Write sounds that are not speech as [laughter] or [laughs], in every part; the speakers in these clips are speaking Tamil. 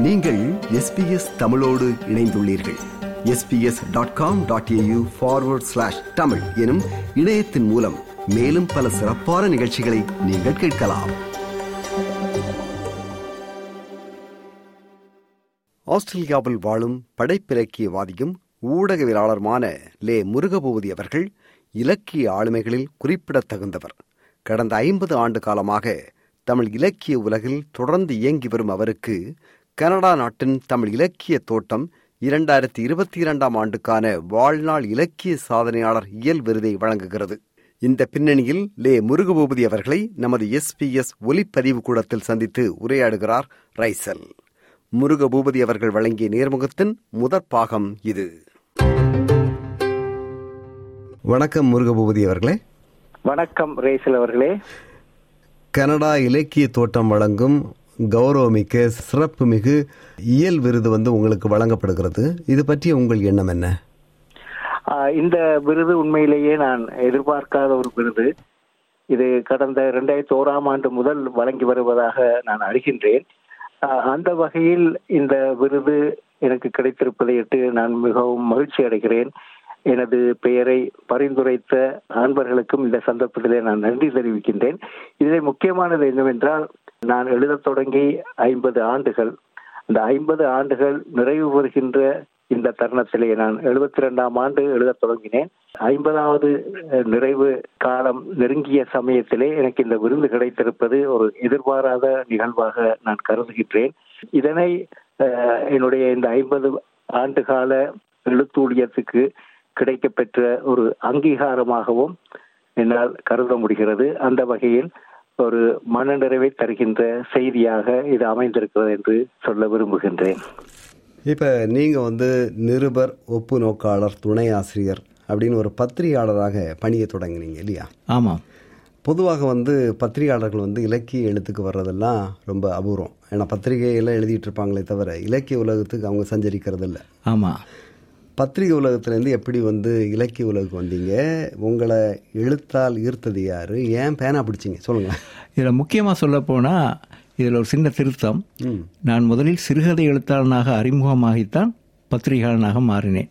நீங்கள் எஸ்பிஎஸ் தமிழோடு இணைந்துள்ளீர்கள். SBS dot com dot AU forward slash Tamil எனும் இணையத்தின் மூலம் மேலும் பல சிறப்பான நிகழ்ச்சிகளை நீங்கள் கேட்கலாம். ஆஸ்திரேலியாவில் வாழும் படைப்பிலக்கியவாதியும் ஊடகவியலாளருமான லே முருகபூதி அவர்கள் இலக்கிய ஆளுமைகளில் குறிப்பிடத்தகுந்தவர். கடந்த ஐம்பது ஆண்டு காலமாக தமிழ் இலக்கிய உலகில் தொடர்ந்து இயங்கி வரும் அவருக்கு கனடா நாட்டின் தமிழ் இலக்கிய தோட்டம் இரண்டாயிரத்தி இருபத்தி இரண்டாம் ஆண்டுக்கான வாழ்நாள் இலக்கிய சாதனையாளர் இயல் விருதை வழங்குகிறது. இந்த பின்னணியில் லே முருகபூபதி அவர்களை நமது எஸ்பிஎஸ் ஒலிப்பதிவு கூடத்தில் சந்தித்து உரையாடுகிறார் ரைசல். முருகபூபதி அவர்கள் வழங்கிய நேர்முகத்தின் முதற் பாகம் இது. வணக்கம் முருகபூபதி அவர்களே. வணக்கம் ரேசல் அவர்களே. கனடா இலக்கிய தோட்டம் வழங்கும் கௌரவமிக்க சிறப்புமிகு இயல் விருது வந்து உங்களுக்கு வழங்கப்படுகிறது. இது பற்றி உங்கள் எண்ணம் என்ன? இந்த விருது உண்மையிலேயே நான் எதிர்பார்க்காத ஒரு விருது. இது கடந்த இரண்டாயிரத்தி ஓராம் ஆண்டு முதல் வழங்கி வருவதாக நான் அறிகின்றேன். அந்த வகையில் இந்த விருது எனக்கு கிடைத்திருப்பதை இட்டு நான் மிகவும் மகிழ்ச்சி அடைகிறேன். எனது பெயரை பரிந்துரைத்த நண்பர்களுக்கும் இந்த சந்தர்ப்பத்திலே நான் நன்றி தெரிவிக்கின்றேன். இதில் முக்கியமானது என்னவென்றால் நான் எழுதத் தொடங்கி ஐம்பது ஆண்டுகள். அந்த ஐம்பது ஆண்டுகள் நிறைவு பெறுகின்ற இந்த தருணத்திலே நான் எழுபத்தி ரெண்டாம் ஆண்டு எழுதத் தொடங்கினேன். ஐம்பதாவது நிறைவு காலம் நெருங்கிய சமயத்திலே எனக்கு இந்த விருது கிடைத்திருப்பது ஒரு எதிர்பாராத நிகழ்வாக நான் கருதுகின்றேன். இதனை என்னுடைய இந்த ஐம்பது ஆண்டு கால எழுத்தூழியத்துக்கு கிடைக்கப்பெற்ற ஒரு அங்கீகாரமாகவும் என்னால் கருத முடிகிறது. அந்த வகையில் ஒரு மனநிறைவை தருகின்ற செய்தியாக இது அமைந்திருக்கிறது என்று சொல்ல விரும்புகின்றேன். இப்ப நீங்க வந்து நிருபர் ஒப்பு நோக்காளர் துணை ஆசிரியர் அப்படின்னு ஒரு பத்திரிகையாளராக பணியை தொடங்கினீங்க இல்லையா? ஆமாம் பொதுவாக வந்து பத்திரிகையாளர்கள் வந்து இலக்கிய எழுத்துக்கு வர்றதெல்லாம் ரொம்ப அபூர்வம். ஏன்னா பத்திரிகையெல்லாம் எழுதிட்டு இருப்பாங்களே தவிர இலக்கிய உலகத்துக்கு அவங்க சஞ்சரிக்கிறது இல்லை ஆமாம் பத்திரிகை உலகத்துலேருந்து எப்படி வந்து இலக்கிய உலகுக்கு வந்தீங்க? உங்களை எழுத்தால் ஈர்த்தது யாரு? ஏன் பேனா பிடிச்சிங்க? சொல்லுங்களேன் இதில் முக்கியமாக சொல்ல போனால் இதில் ஒரு சின்ன திருத்தம். நான் முதலில் சிறுகதை எழுத்தாளனாக அறிமுகமாகித்தான் பத்திரிகையாளனாக மாறினேன்.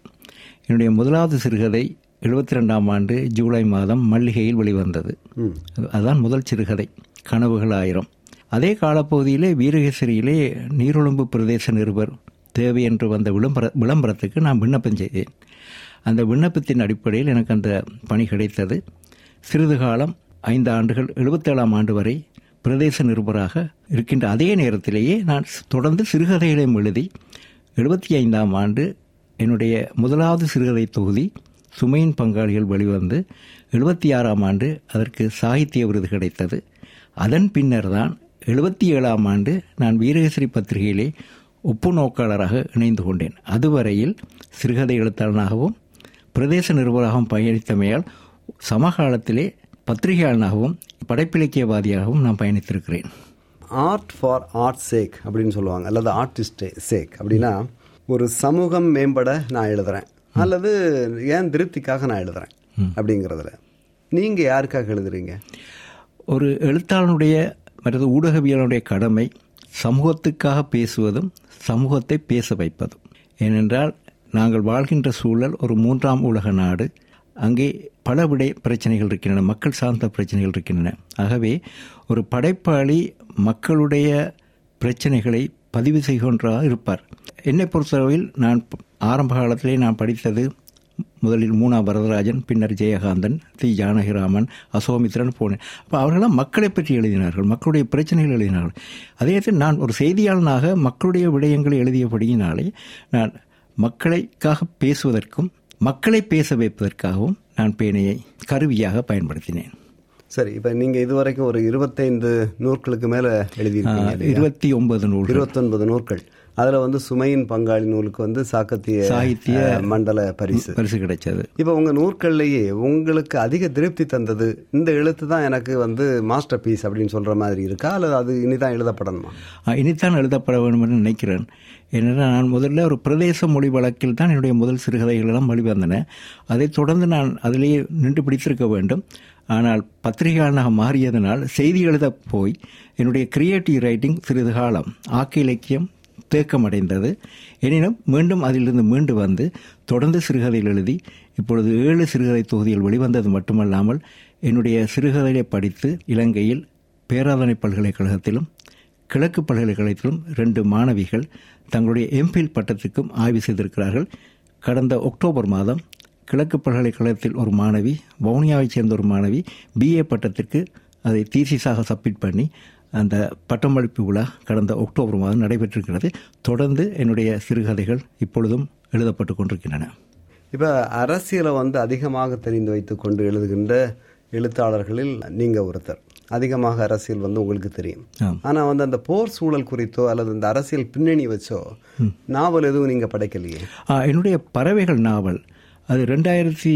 என்னுடைய முதலாவது சிறுகதை எழுபத்தி ரெண்டாம் ஆண்டு ஜூலை மாதம் மல்லிகையில் வெளிவந்தது. அதுதான் முதல் சிறுகதை. கனவுகள் ஆயிரம். அதே காலப்பகுதியிலே வீரகேசரியிலே நீரொழும்பு பிரதேச நிருபர் தேவை என்று வந்த விளம்பர விளம்பரத்துக்கு நான் விண்ணப்பம் செய்தேன். அந்த விண்ணப்பத்தின் அடிப்படையில் எனக்கு அந்த பணி கிடைத்தது. சிறிது காலம் ஐந்து ஆண்டுகள் எழுபத்தேழாம் ஆண்டு வரை பிரதேச நிருபராக இருக்கின்ற அதே நேரத்திலேயே நான் தொடர்ந்து சிறுகதைகளையும் எழுதி எழுபத்தி ஐந்தாம் ஆண்டு என்னுடைய முதலாவது சிறுகதை தொகுதி சுமையின் பங்காளிகள் வெளிவந்து எழுபத்தி ஆறாம் ஆண்டு அதற்கு சாகித்ய விருது கிடைத்தது. அதன் பின்னர் தான் எழுபத்தி ஏழாம் ஆண்டு நான் வீரகேசரி பத்திரிகையிலே ஒப்பு நோக்காளராக இணைந்து கொண்டேன். அதுவரையில் சிறுகதை எழுத்தாளனாகவும் பிரதேச நிருபராகவும் பயணித்தமையால் சமகாலத்திலே பத்திரிகையாளனாகவும் படைப்பிலக்கியவாதியாகவும் நான் பயணித்திருக்கிறேன். ஆர்ட் ஃபார் ஆர்ட் சேக் அப்படின்னு சொல்லுவாங்க. அல்லது ஆர்டிஸ்ட் சேக் அப்படின்னா ஒரு சமூகம் மேம்பட நான் எழுதுறேன். அல்லது ஏன் திருப்திக்காக நான் எழுதுறேன் அப்படிங்கிறதுல. நீங்க யாருக்காக எழுதுறீங்க? ஒரு எழுத்தாளனுடைய மற்றது ஊடகவியலுடைய கடமை சமூகத்துக்காக பேசுவதும் சமூகத்தை பேச வைப்பதும். ஏனென்றால் நாங்கள் வாழ்கின்ற சூழல் ஒரு மூன்றாம் உலக நாடு. அங்கே பல விடை பிரச்சனைகள் இருக்கின்றன மக்கள் சார்ந்த பிரச்சனைகள் இருக்கின்றன. ஆகவே ஒரு படைப்பாளி மக்களுடைய பிரச்சனைகளை பதிவு செய்கின்றாக இருப்பார். என்னை பொறுத்தளவில் நான் ஆரம்ப காலத்திலே நான் படித்தது முதலில் மூனா வரதராஜன் பின்னர் ஜெயகாந்தன் தி ஜானகிராமன் அசோமித்ரன் போனேன். அப்போ அவர்களாம் மக்களை பற்றி எழுதினார்கள் மக்களுடைய பிரச்சனைகள் எழுதினார்கள். அதே நேரத்தில் நான் ஒரு செய்தியாளனாக மக்களுடைய விடயங்களை எழுதியபடியினாலே நான் மக்களைக்காக பேசுவதற்கும் மக்களை பேச வைப்பதற்காகவும் நான் பேனையை கருவியாக பயன்படுத்தினேன். சரி இப்ப நீங்க இதுவரைக்கும் ஒரு இருபத்தைந்து நூற்களுக்கு மேல எழுதியிருக்கீங்க இருபத்தி ஒன்பது நூல் இருபத்தொன்பது நூற்கள் அதுல வந்து சுமையின் பங்காளி நூலுக்கு வந்து சாக்கத்திய சாகித்ய மண்டல பரிசு. பரிசு கிடைச்சது. இப்ப உங்க நூற்கள்லயே உங்களுக்கு அதிக திருப்தி தந்தது இந்த எழுத்து தான் எனக்கு வந்து மாஸ்டர் பீஸ் அப்படின்னு சொல்ற மாதிரி இருக்கா? அல்லது அது இனிதான் எழுதப்படணுமா? இனித்தான் எழுதப்பட வேண்டும் என்று நினைக்கிறேன். ஏனென்றால் நான் முதல்ல ஒரு பிரதேச மொழி வழக்கில் தான் என்னுடைய முதல் சிறுகதைகள் எல்லாம் வெளிவந்தன. அதைத் தொடர்ந்து நான் அதிலேயே நின்று பிடித்திருக்க வேண்டும். ஆனால் பத்திரிகையாளனாக மாறியதனால் செய்தி எழுத போய் என்னுடைய கிரியேட்டிவ் ரைட்டிங் சிறிது காலம் ஆக்க இலக்கியம் தேக்கமடைந்தது. எனினும் மீண்டும் அதிலிருந்து மீண்டு வந்து தொடர்ந்து சிறுகதையில் எழுதி இப்பொழுது ஏழு சிறுகதை தொகுதிகள் வெளிவந்தது மட்டுமல்லாமல் என்னுடைய சிறுகதையை படித்து இலங்கையில் பேராதனை பல்கலைக்கழகத்திலும் கிழக்கு பல்கலைக்கழகத்திலும் ரெண்டு மாணவிகள் தங்களுடைய எம்பில் பட்டத்துக்கும் ஆய்வு செய்திருக்கிறார்கள். கடந்த அக்டோபர் மாதம் கிழக்கு பல்கலைக்கழகத்தில் ஒரு மாணவி வவுனியாவைச் சேர்ந்த ஒரு மாணவி பிஏ பட்டத்திற்கு அதை தீசிஸாக சப்மிட் பண்ணி அந்த பட்டமளிப்பு விழா கடந்த அக்டோபர் மாதம் நடைபெற்றிருக்கிறது. தொடர்ந்து என்னுடைய சிறுகதைகள் இப்பொழுதும் எழுதப்பட்டு கொண்டிருக்கின்றன. இப்போ அரசியலை வந்து அதிகமாக தெரிந்து வைத்துக் கொண்டு எழுதுகின்ற எழுத்தாளர்களில் நீங்க ஒருத்தர். அதிகமாக அரசியல் வந்து உங்களுக்கு தெரியும். ஆம். ஆனா வந்து அந்த போர் சூழல் குறித்தோ அல்லது இந்த அரசியல் பின்னணி வச்சோ நாவல் எதுவும் நீங்க படைக்கலையே? என்னுடைய பறவைகள் நாவல் அது ரெண்டாயிரத்தி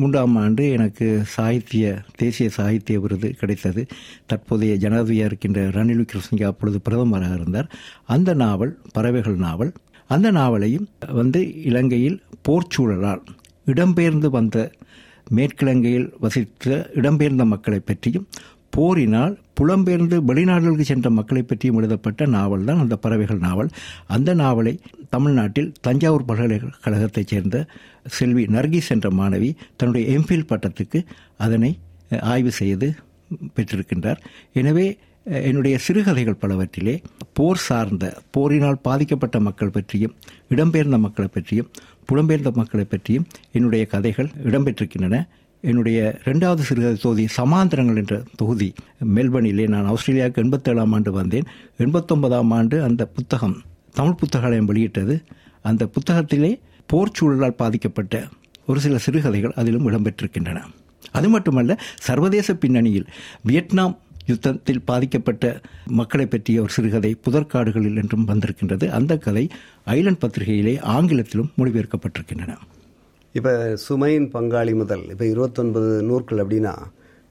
மூன்றாம் ஆண்டு எனக்கு சாகித்ய தேசிய சாகித்ய விருது கிடைத்தது. தற்போதைய ஜனாதிபதியாக இருக்கின்ற ரணில் விக்ரமசிங்கே அப்பொழுது பிரதமராக இருந்தார். அந்த நாவல் பறவைகள் நாவல் அந்த நாவலையும் வந்து இலங்கையில் போர்ச்சூழலால் இடம்பெயர்ந்து வந்த மேற்கிழங்கையில் வசித்த இடம்பெயர்ந்த மக்களை பற்றியும் போரினால் புலம்பெயர்ந்து வெளிநாடுகளுக்கு சென்ற மக்களை பற்றியும் எழுதப்பட்ட நாவல் தான் அந்த பறவைகள் நாவல். அந்த நாவலை தமிழ்நாட்டில் தஞ்சாவூர் பல்கலைக்கழகத்தைச் சேர்ந்த செல்வி நர்கிஸ் என்ற மாணவி தன்னுடைய எம்ஃபில் பட்டத்துக்கு அதனை ஆய்வு செய்து பெற்றிருக்கின்றார். எனவே என்னுடைய சிறுகதைகள் பலவற்றிலே போர் சார்ந்த போரினால் பாதிக்கப்பட்ட மக்கள் பற்றியும் இடம்பெயர்ந்த மக்களை பற்றியும் புலம்பெயர்ந்த மக்களை பற்றியும் என்னுடைய கதைகள் இடம்பெற்றிருக்கின்றன. என்னுடைய ரெண்டாவது சிறுகதை தொகுதி சமாந்திரங்கள் என்ற தொகுதி மெல்பர்னிலே நான் ஆஸ்திரேலியாவுக்கு எண்பத்தேழாம் ஆண்டு வந்தேன். எண்பத்தொன்பதாம் ஆண்டு அந்த புத்தகம் தமிழ் புத்தகாலயம் வெளியிட்டது. அந்த புத்தகத்திலே போர் சூழலால் பாதிக்கப்பட்ட ஒரு சில சிறுகதைகள் அதிலும் இடம்பெற்றிருக்கின்றன. அது மட்டுமல்ல சர்வதேச பின்னணியில் வியட்நாம் யுத்தத்தில் பாதிக்கப்பட்ட மக்களை பற்றிய ஒரு சிறுகதை புதற்காடுகளில் என்றும் வந்திருக்கின்றது. அந்த கதை ஐலண்ட் பத்திரிகையிலே ஆங்கிலத்திலும் மொழிபெயர்க்கப்பட்டிருக்கின்றன. இப்போ சுமையின் பங்காளி முதல் இப்போ இருபத்தொன்பது நூற்கள் அப்படின்னா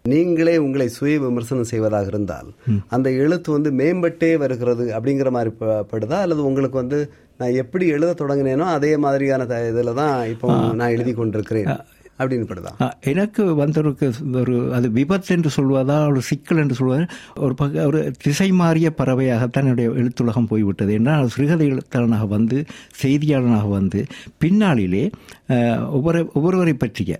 நீங்களே உங்களை சுய விமர்சனம் செய்வதாக இருந்தால் அந்த எழுத்து வந்து மேம்பட்டே வருகிறது அப்படிங்கிற மாதிரி படுதா? அல்லது உங்களுக்கு வந்து நான் எப்படி எழுத தொடங்கினேனோ அதே மாதிரியான த- இதுல தான் இப்போ நான் எழுதி கொண்டிருக்கிறேன் அப்படின்னு படுதா? ஆ, எனக்கு வந்தவருக்கு ஒரு அது விபத்து என்று சொல்வதா ஒரு சிக்கல் என்று சொல்வதா ஒரு பக்க ஒரு திசை மாறிய பறவையாகத்தான் என்னுடைய எழுத்துலகம் போய்விட்டது என்றால் சிறுகதை எழுத்தாளனாக வந்து செய்தியாளனாக வந்து பின்னாளிலே ஒவ்வொரு ஒவ்வொருவரை பற்றிய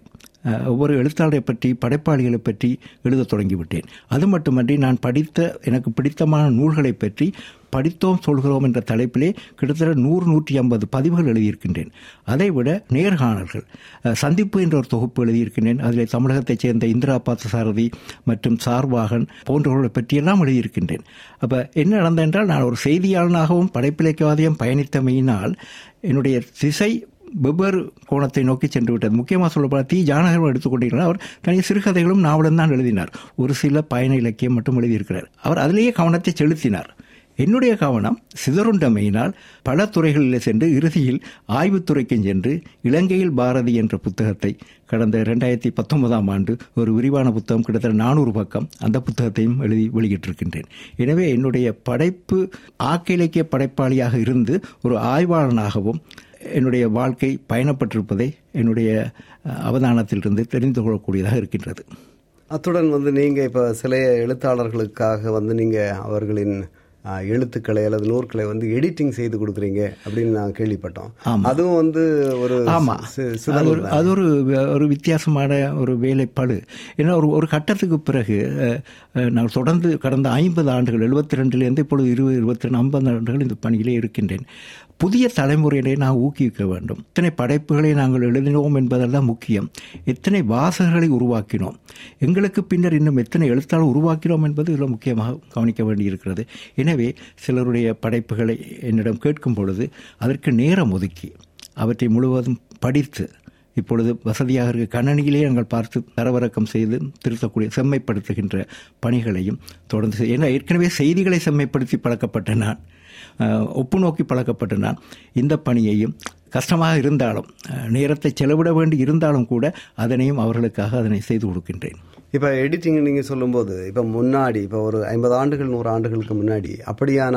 ஒவ்வொரு எழுத்தாளரை பற்றி படைப்பாளிகளை பற்றி எழுதத் தொடங்கிவிட்டேன். அது மட்டுமன்றி நான் படித்த எனக்கு பிடித்தமான நூல்களை பற்றி படித்தோம் சொல்கிறோம் என்ற தலைப்பிலே கிட்டத்தட்ட நூறு நூற்றி ஐம்பது பதிவுகள் எழுதியிருக்கின்றேன். அதைவிட நேர்காணல்கள் சந்திப்பு என்ற ஒரு தொகுப்பு எழுதியிருக்கின்றேன். அதில் தமிழகத்தைச் சேர்ந்த இந்திரா பார்த்தசாரதி மற்றும் சார்வாகன் போன்றவர்களை பற்றியெல்லாம் எழுதியிருக்கின்றேன். அப்போ என்ன நடந்தென்றால் என்றால் நான் ஒரு செய்தியாளனாகவும் படைப்பிலக்கியவாதியும் பயணித்தமையினால் என்னுடைய திசை வெவ்வேறு கோணத்தை நோக்கி சென்று விட்டது முக்கியமாக சொல்லப்போனால் தி. ஜானகர் எடுத்துக்கொண்டீங்கன்னா அவர் தனியாக சிறுகதைகளும் நாவலும் தான் எழுதினார். ஒரு சில பயண இலக்கியம் மட்டும் எழுதியிருக்கிறார். அவர் அதிலேயே கவனத்தை செலுத்தினார். என்னுடைய கவனம் சிதறுண்டமையினால் பல துறைகளில் சென்று இறுதியில் ஆய்வுத்துறைக்கும் சென்று இலங்கையில் பாரதி என்ற புத்தகத்தை கடந்த ரெண்டாயிரத்தி பத்தொன்பதாம் ஆண்டு ஒரு விரிவான புத்தகம் கிட்டத்தட்ட நானூறு பக்கம் அந்த புத்தகத்தையும் எழுதி வெளியிட்டிருக்கின்றேன். எனவே என்னுடைய படைப்பு ஆக்க இலக்கிய படைப்பாளியாக இருந்து ஒரு ஆய்வாளனாகவும் என்னுடைய வாழ்க்கை பயணப்பட்டிருப்பதை என்னுடைய அவதானத்திலிருந்து தெரிந்து கொள்ளக்கூடியதாக இருக்கின்றது. அத்துடன் வந்து நீங்க இப்ப சில எழுத்தாளர்களுக்காக வந்து நீங்க அவர்களின் எழுத்துக்களை அல்லது நூற்களை வந்து எடிட்டிங் செய்து கொடுக்குறீங்க அப்படின்னு நான் கேள்விப்பட்டோம். அதுவும் வந்து ஒரு ஆமா. சி- அது ஒரு ஒரு வித்தியாசமான ஒரு வேலைப்பளு ஏன்னா ஒரு ஒரு கட்டத்துக்கு பிறகு நான் தொடர்ந்து கடந்த ஐம்பது ஆண்டுகள் எழுபத்தி ரெண்டுலேருந்து இப்பொழுது இருபது இருபத்தி ரெண்டு ஐம்பது ஆண்டுகள் இந்த பணியிலே இருக்கின்றேன். புதிய தலைமுறையிலே நான் ஊக்குவிக்க வேண்டும். எத்தனை படைப்புகளை நாங்கள் எழுதினோம் என்பதெல்லாம் முக்கியம். எத்தனை வாசகர்களை உருவாக்கினோம். எங்களுக்கு பின்னர் இன்னும் எத்தனை எழுத்தாளர் உருவாக்கினோம் என்பது இதில் முக்கியமாக கவனிக்க வேண்டியிருக்கிறது. எனவே சிலருடைய படைப்புகளை என்னிடம் கேட்கும் பொழுது அதற்கு நேரம் ஒதுக்கி அவற்றை முழுவதும் படித்து இப்பொழுது வசதியாக இருக்க கணனியிலே நாங்கள் பார்த்து தரவிறக்கம் செய்து திருத்தக்கூடிய செம்மைப்படுத்துகின்ற பணிகளையும் தொடர்ந்து ஏன்னா ஏற்கனவே செய்திகளை செம்மைப்படுத்தி பழக்கப்பட்ட நான் ஒப்பு நோக்கி பழக்கப்பட்ட நான் இந்த பணியையும் கஷ்டமாக இருந்தாலும் நேரத்தை செலவிட வேண்டி இருந்தாலும் கூட அதனையும் அவர்களுக்காக அதனை செய்து கொடுக்கின்றேன். இப்ப எடிட்டிங் நீங்க சொல்லும்போது இப்ப முன்னாடி இப்ப ஒரு ஐம்பது ஆண்டுகள் நூறு ஆண்டுகளுக்கு முன்னாடி அப்படியான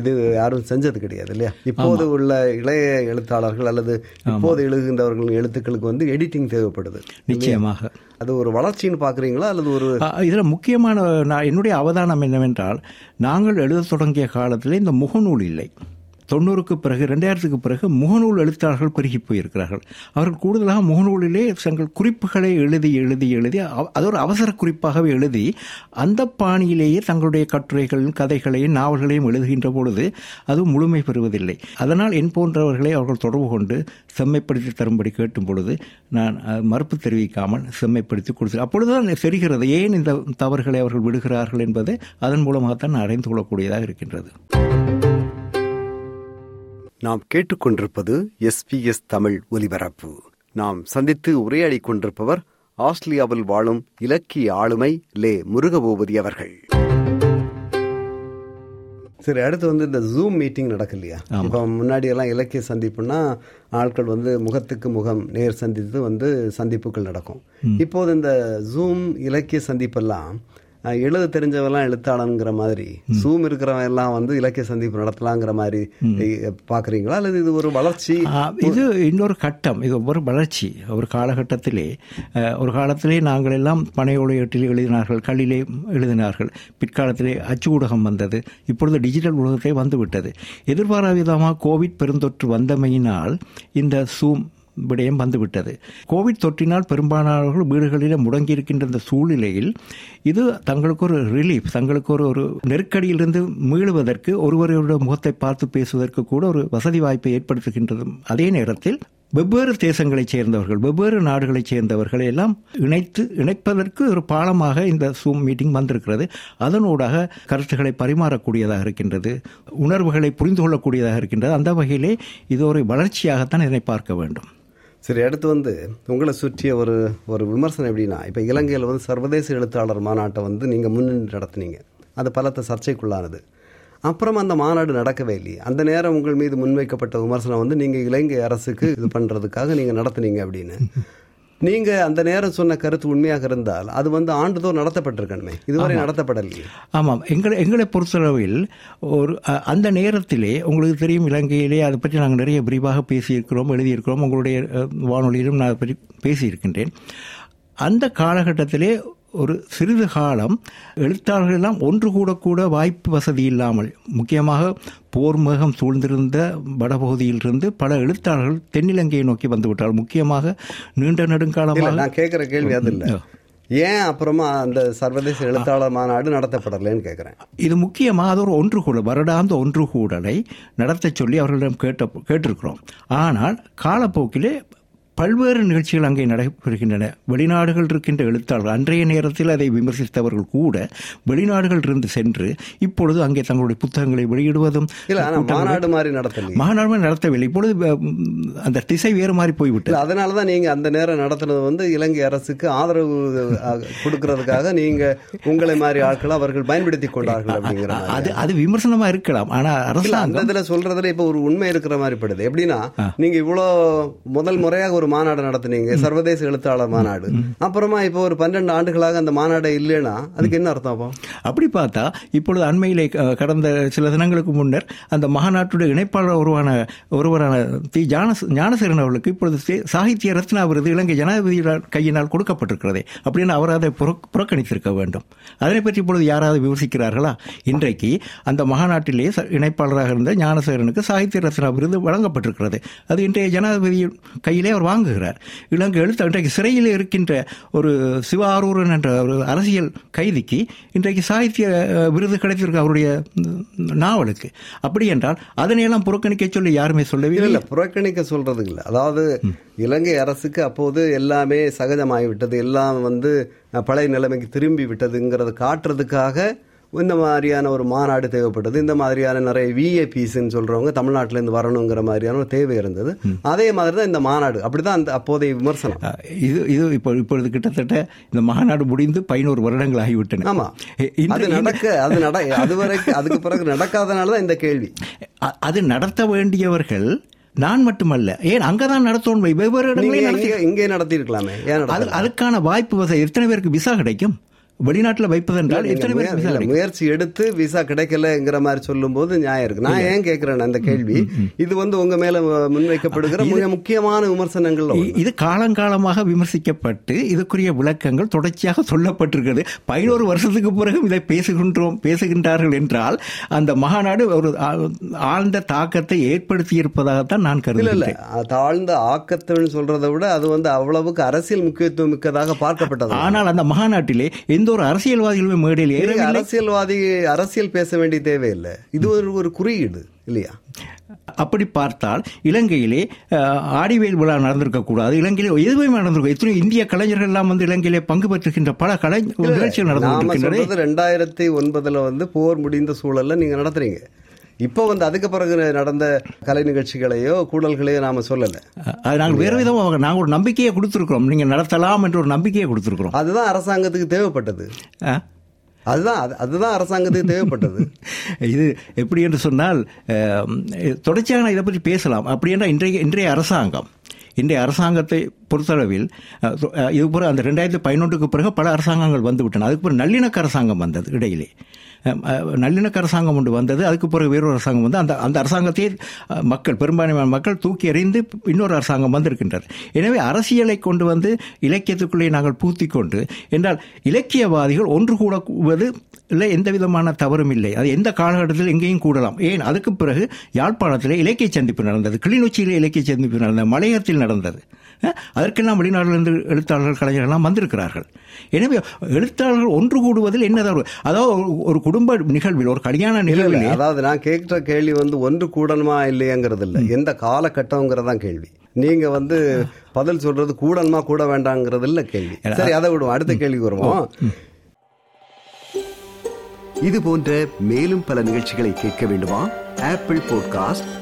இது யாரும் செஞ்சது கிடையாது இல்லையா? இப்போது உள்ள இளைய எழுத்தாளர்கள் அல்லது இப்போது எழுதுகின்றவர்களின் எழுத்துக்களுக்கு வந்து எடிட்டிங் தேவைப்படுது. நிச்சயமாக. அது ஒரு வளர்ச்சின்னு பாக்குறீங்களா அல்லது ஒரு இதில் முக்கியமான நான் என்னுடைய அவதானம் என்னவென்றால் நாங்கள் எழுதத் தொடங்கிய காலத்தில் இந்த முகநூல் இல்லை. தொண்ணூறுக்கு பிறகு ரெண்டாயிரத்துக்கு பிறகு முகநூல் எழுத்தாளர்கள் பெருகி போயிருக்கிறார்கள். அவர்கள் கூடுதலாக முகநூலிலே தங்கள் குறிப்புகளை எழுதி எழுதி எழுதி அது ஒரு அவசர குறிப்பாகவே எழுதி அந்த பாணியிலேயே தங்களுடைய கட்டுரைகளையும் கதைகளையும் நாவல்களையும் எழுதுகின்ற பொழுது அது முழுமை பெறுவதில்லை. அதனால் என் போன்றவர்களை அவர்கள் தொடர்பு கொண்டு செம்மைப்படுத்தி தரும்படி கேட்டும் பொழுது நான் மறுப்பு தெரிவிக்காமல் செம்மைப்படுத்தி கொடுத்து அப்பொழுதுதான் தெரிகிறது ஏன் இந்த தவறுகளை அவர்கள் விடுகிறார்கள் என்பதை அதன் மூலமாகத்தான் நான் அறிந்து கொள்ளக்கூடியதாக இருக்கின்றது. நாம் கேட்டுக்கொண்டிருப்பது எஸ்பிஎஸ் தமிழ் ஒலிபரப்பு. நாம் சந்தித்து உரையாடிக் கொண்டிருப்பவர் ஆஸ்திரேலியாவில் வாழும் இலக்கிய ஆளுமை லே முருகபூபதி அவர்கள். சரி அடுத்து வந்து இந்த ஜூம் மீட்டிங் நடக்கு இல்லையா இப்போ முன்னாடி எல்லாம் இலக்கிய சந்திப்புனா ஆட்கள் வந்து முகத்துக்கு முகம் நேர் சந்தித்து வந்து சந்திப்புகள் நடக்கும். இப்போது இந்த ஜூம் இலக்கிய சந்திப்பெல்லாம் எழுத தெரிஞ்சவெல்லாம் எழுத்தாளங்கிற மாதிரி. ஜூம் இருக்கிறவன் எல்லாம் வந்து இலக்கிய சந்திப்பு நடத்தலாங்கிற மாதிரி அஹ், பாக்குறீங்களா? அல்லது இது ஒரு வளர்ச்சி? இது இன்னொரு கட்டம். இது ஒரு வளர்ச்சி. ஒரு காலகட்டத்திலே ஒரு காலத்திலே நாங்கள் எல்லாம் பனையோலையீட்டில் எழுதினார்கள் கல்லிலே எழுதினார்கள். பிற்காலத்திலே அச்சு ஊடகம் வந்தது. இப்பொழுது டிஜிட்டல் உலகத்தை வந்துவிட்டது. எதிர்பாராத விதமாக கோவிட் பெருந்தொற்று வந்தமையினால் இந்த சூம் விடயம் வந்துவிட்டது. கோவிட் தொற்றினால் பெரும்பாலானவர்கள் வீடுகளில் முடங்கியிருக்கின்ற இந்த சூழ்நிலையில் இது தங்களுக்கு ஒரு ரிலீஃப் தங்களுக்கு ஒரு ஒரு நெருக்கடியிலிருந்து மீளுவதற்கு ஒருவருடைய முகத்தை பார்த்து பேசுவதற்கு கூட ஒரு வசதி வாய்ப்பை ஏற்படுத்துகின்றது. அதே நேரத்தில் வெவ்வேறு தேசங்களைச் சேர்ந்தவர்கள் வெவ்வேறு நாடுகளைச் சேர்ந்தவர்களை எல்லாம் இணைத்து இணைப்பதற்கு ஒரு பாலமாக இந்த சூம் மீட்டிங் வந்திருக்கிறது. அதனூடாக கருத்துக்களை பரிமாறக்கூடியதாக இருக்கின்றது உணர்வுகளை புரிந்து கொள்ளக்கூடியதாக இருக்கின்றது. அந்த வகையிலே இது ஒரு வளர்ச்சியாகத்தான் இதனை பார்க்க வேண்டும். சரி அடுத்து வந்து உங்களை சுற்றிய ஒரு ஒரு விமர்சனம் எப்படின்னா இப்போ இலங்கையில் வந்து சர்வதேச எழுத்தாளர் மாநாட்டை வந்து நீங்கள் முன்னின்று நடத்துனீங்க. அது பலத்த சர்ச்சைக்குள்ளானது. அப்புறம் அந்த மாநாடு நடக்கவே இல்லையே. அந்த நேரம் உங்கள் மீது முன்வைக்கப்பட்ட விமர்சனம் வந்து நீங்கள் இலங்கை அரசுக்கு இது பண்ணுறதுக்காக நீங்கள் நடத்துனீங்க அப்படின்னு. நீங்கள் அந்த நேரம் சொன்ன கருத்து உண்மையாக இருந்தால் அது வந்து ஆண்டுதோறும் நடத்தப்பட்டிருக்கணுமே. இதுவரை நடத்தப்படலையே. ஆமாம். எங்களை எங்களை பொறுத்தளவில் ஒரு அந்த நேரத்திலே உங்களுக்கு தெரியும் இலங்கையிலே அதை பற்றி நாங்கள் நிறைய விரிவாக பேசியிருக்கிறோம் எழுதியிருக்கிறோம். உங்களுடைய வானொலியிலும் நான் அதை பற்றி பேசியிருக்கின்றேன். அந்த காலகட்டத்திலே ஒரு சிறிது காலம் எழுத்தாளர்கள் எல்லாம் ஒன்று கூடக்கூட வாய்ப்பு வசதி இல்லாமல் முக்கியமாக போர் மேகம் சூழ்ந்திருந்த வடபகுதியிலிருந்து பல எழுத்தாளர்கள் தென்னிலங்கையை நோக்கி வந்து விட்டார்கள் முக்கியமாக நீண்ட நெடுங்காலமாக நான் கேட்குற கேள்வி அது இல்லை. ஏன் அப்புறமா அந்த சர்வதேச எழுத்தாளர் மாநாடு நடத்தப்படலைன்னு கேட்குறேன் இது முக்கியமாக அது ஒரு ஒன்றுகூடல் வருடாந்த ஒன்றுகூடலை நடத்தச் சொல்லி அவர்களிடம் கேட்ட கேட்டிருக்கிறோம். ஆனால் காலப்போக்கிலே பல்வேறு நிகழ்ச்சிகள் அங்கே நடைபெறுகின்றன. வெளிநாடுகள் இருக்கின்ற எழுத்தாளர்கள் அன்றைய நேரத்தில் அதை விமர்சித்தவர்கள் கூட வெளிநாடுகள் இருந்து சென்று இப்பொழுது அங்கே தங்களுடைய புத்தகங்களை வெளியிடுவதும் ஆனால் மாநாடு மாதிரி நடத்தலையே. மாநாடுமே நடத்தவில்லை. இப்பொழுது அந்த திசை வேறு மாதிரி போய்விட்டது. இல்ல அதனால தான் நீங்க அந்த நேரம் நடத்துனது வந்து இலங்கை அரசுக்கு ஆதரவு கொடுக்கறதுக்காக நீங்க உங்களை மாதிரி ஆட்களை அவர்கள் பயன்படுத்தி கொண்டார்கள் அப்படிங்கிற மாதிரி. அது அது விமர்சனமா இருக்கலாம். ஆனா இல்ல அரசாங்கம் அந்த இதுல சொல்றதுல இப்ப ஒரு உண்மை இருக்கிற மாதிரி படுது. எப்படின்னா நீங்க இவ்வளோ முதல் முறையாக ஒரு மாநாடு நடத்துனீங்க. சர்வதேச எழுத்தாளர் மாநாடு. அப்புறமா இப்போ ஒரு பன்னெண்டு ஆண்டுகளாக அந்த மாநாடு இல்லைன்னா அதுக்கு என்ன அர்த்தம் அப்போ? அப்படி பார்த்தா இப்பொழுது அண்மையிலே கடந்த சில தினங்களுக்கு முன்னர் அந்த மகாநாட்டுடைய இணைப்பாளர் ஒருவான ஒருவரான தி ஞான ஞானசேரன் அவர்களுக்கு இப்பொழுது சாகித்ய ரத்னா விருது இலங்கை ஜனாதிபதியால் கையினால் கொடுக்கப்பட்டிருக்கிறதே. அப்படின்னு அவர் அதை புறக்- புறக்கணித்திருக்க வேண்டும். அதனை பற்றி இப்பொழுது யாராவது விமர்சிக்கிறார்களா? இன்றைக்கு அந்த மகாநாட்டிலே ச- இணைப்பாளராக இருந்த ஞானசேரனுக்கு சாகித்ய ரத்னா விருது வழங்கப்பட்டிருக்கிறது. அது இன்றைய ஜனாதிபதி கையிலே அவர் வாங்குகிறார். இலங்கை எழுத்து இன்றைக்கு சிறையில் இருக்கின்ற ஒரு சிவ ஆரூரன் என்ற ஒரு அரசியல் கைதிக்கு இன்றைக்கு சாகித்ய விருது கிடைத்திருக்கு அவருடைய நாவலுக்கு. அப்படி என்றால் அதனையெல்லாம் புறக்கணிக்க சொல்லி யாருமே சொல்லவே இல்ல புறக்கணிக்க சொல்றது இல்ல அதாவது இலங்கை அரசுக்கு அப்போது எல்லாமே சகஜமாகி விட்டது எல்லாம் வந்து பழைய நிலைமைக்கு திரும்பி விட்டதுங்கிறத காட்டுறதுக்காக இந்த மாதிரியான ஒரு மாநாடு தேவைப்பட்டது. இந்த மாதிரியான நிறைய விஏபிஸ்ன்னு சொல்றவங்க தமிழ்நாட்டில இருந்து வரணுங்கிற மாதிரியான ஒரு தேவை இருந்தது. அதே மாதிரி தான் இந்த மாநாடு. அப்படிதான் அந்த அப்போதைய விமர்சனம். இது இது இப்போ இப்பொழுது கிட்டத்தட்ட இந்த மாநாடு முடிந்து பதினோரு வருடங்கள் ஆகிவிட்டன. ஆமா. அது நடக்க அது நட அது வரைக்கும் அதுக்கு பிறகு நடக்காதனால தான் இந்த கேள்வி. அது நடத்த வேண்டியவர்கள் நான் மட்டுமல்ல. ஏன் அங்கதான் நடத்தணும்? வெவ்வேறு நடத்தி இங்க நடத்தி இருக்கலாமே ஏன் அது நடத்தல? அதுக்கான வாய்ப்பு வசதி எத்தனை பேருக்கு விசா கிடைக்கும்? வெளிநாட்டுல வைப்பதென்றால் எத்தனை கிடைக்கும்? முயற்சி எடுத்து விசா கிடைக்கலங்கிற மாதிரி சொல்லும்போது நியாயம் இருக்கு. நான் ஏன் கேட்கிறேன் அந்த கேள்வி? இது வந்து உங்க மேல முன்வைக்கப்படுகிற மிக முக்கியமான விமர்சனங்கள் இது காலங்காலமாக விமர்சிக்கப்பட்டு இதுக்குரிய விளக்கங்கள் தொடர்ச்சியாக சொல்லப்பட்டிருக்கிறது. பதினோரு வருஷத்துக்கு பிறகு இதை பேசுகின்றோம் பேசுகின்றார்கள் என்றால் அந்த மாநாடு ஒரு ஆழ்ந்த தாக்கத்தை ஏற்படுத்தி இருப்பதாகத்தான் நான் கருதுகிறேன் தாழ்ந்த ஆக்கத்துன்னு சொல்றதை விட அது வந்து அவ்வளவுக்கு அரசியல் முக்கியத்துவம் மிக்கதாக பார்க்கப்பட்டது. ஆனால் அந்த மாநாட்டிலே எந்த ஒரு அரசியல்வாதிகளுமே மேடையில் ஏறவில்லை. அரசியல்வாதி அரசியல் பேச வேண்டிய தேவையில்லை. இது ஒரு ஒரு குறியீடு இல்லையா? அப்படி பார்த்தால் இலங்கையிலே ஆடிவேல் விழா நடந்திருக்க கூடாது. இலங்கையிலே எதுவுமே நடந்திருக்கும் எத்தனை இந்திய கலைஞர்கள் எல்லாம் வந்து இலங்கையிலே பங்கு பெற்றுகின்ற பல கலை நிகழ்ச்சிகள் நடந்து ரெண்டாயிரத்தி ஒன்பதுல வந்து போர் முடிந்த சூழல்ல நீங்க நடத்துறீங்க. இப்போ வந்து அதுக்கு பிறகு நடந்த கலை நிகழ்ச்சிகளையோ கூடல்களையோ நாம சொல்லல. அது நாங்கள் வேறு விதமாக நாங்கள் ஒரு நம்பிக்கையை கொடுத்துருக்கிறோம். நீங்க நடத்தலாம் என்ற ஒரு நம்பிக்கையை கொடுத்துருக்கிறோம். அதுதான் அரசாங்கத்துக்கு தேவைப்பட்டது? அதுதான் அது- அதுதான் அரசாங்கத்துக்கு தேவைப்பட்டது. [laughs] இது எப்படி என்று சொன்னால் தொடர்ச்சியாக நான் இதை பற்றி பேசலாம். அப்படி என்றால் இன்றைய இன்றைய அரசாங்கம் இன்றைய அரசாங்கத்தை பொறுத்தளவில் இது பிறகு அந்த ரெண்டாயிரத்தி பதினொன்றுக்கு பிறகு பல அரசாங்கங்கள் வந்து விட்டன. அதுக்கு பிறகு நல்லிணக்க அரசாங்கம் வந்தது இடையிலே. நல்லிணக்க அரசாங்கம் ஒன்று வந்தது. அதுக்கு பிறகு வேறொரு அரசாங்கம் வந்து அந்த அந்த அரசாங்கத்தை மக்கள் பெரும்பான்மையான மக்கள் தூக்கி எறிந்து இன்னொரு அரசாங்கம் வந்திருக்கின்றது. எனவே அரசியலை கொண்டு வந்து இலக்கியத்துக்குள்ளே நாங்கள் பூத்தி கொண்டு என்றால் இலக்கியவாதிகள் ஒன்று கூடுவது இல்லை எந்த விதமான தவறும் இல்லை. அது எந்த காலகட்டத்தில் எங்கேயும் கூடலாம். ஏன்? அதுக்கு பிறகு யாழ்ப்பாணத்தில் இலக்கிய சந்திப்பு நடந்தது. கிளிநொச்சியில் இலக்கிய சந்திப்பு நடந்தது. மலையத்தில் நடந்தது. அதற்கெல்லாம் வெளிநாட்டிலிருந்து எழுத்தாளர்கள் கலைஞர்கள் எல்லாம் வந்திருக்கிறார்கள். எனவே எழுத்தாளர்கள் ஒன்று கூடுவதில் என்ன தவறு? அதாவது ஒரு- குடும்ப நிகழ்வில் ஒரு கல்யாண நிகழ்வில் அதாவது நான் கேட்கிற கேள்வி வந்து ஒன்று கூடணுமா இல்லையாங்கிறது இல்ல எந்த காலகட்டம்ங்கிறதான் கேள்வி. நீங்க வந்து பதில் சொல்றது கூடணுமா கூட வேண்டாங்கிறது இல்ல கேள்வி சரி அதை விடுவோம். அடுத்த கேள்விக்கு வருவோம். இது போன்ற மேலும் பல நிகழ்ச்சிகளை கேட்க வேண்டுமா? Apple podcast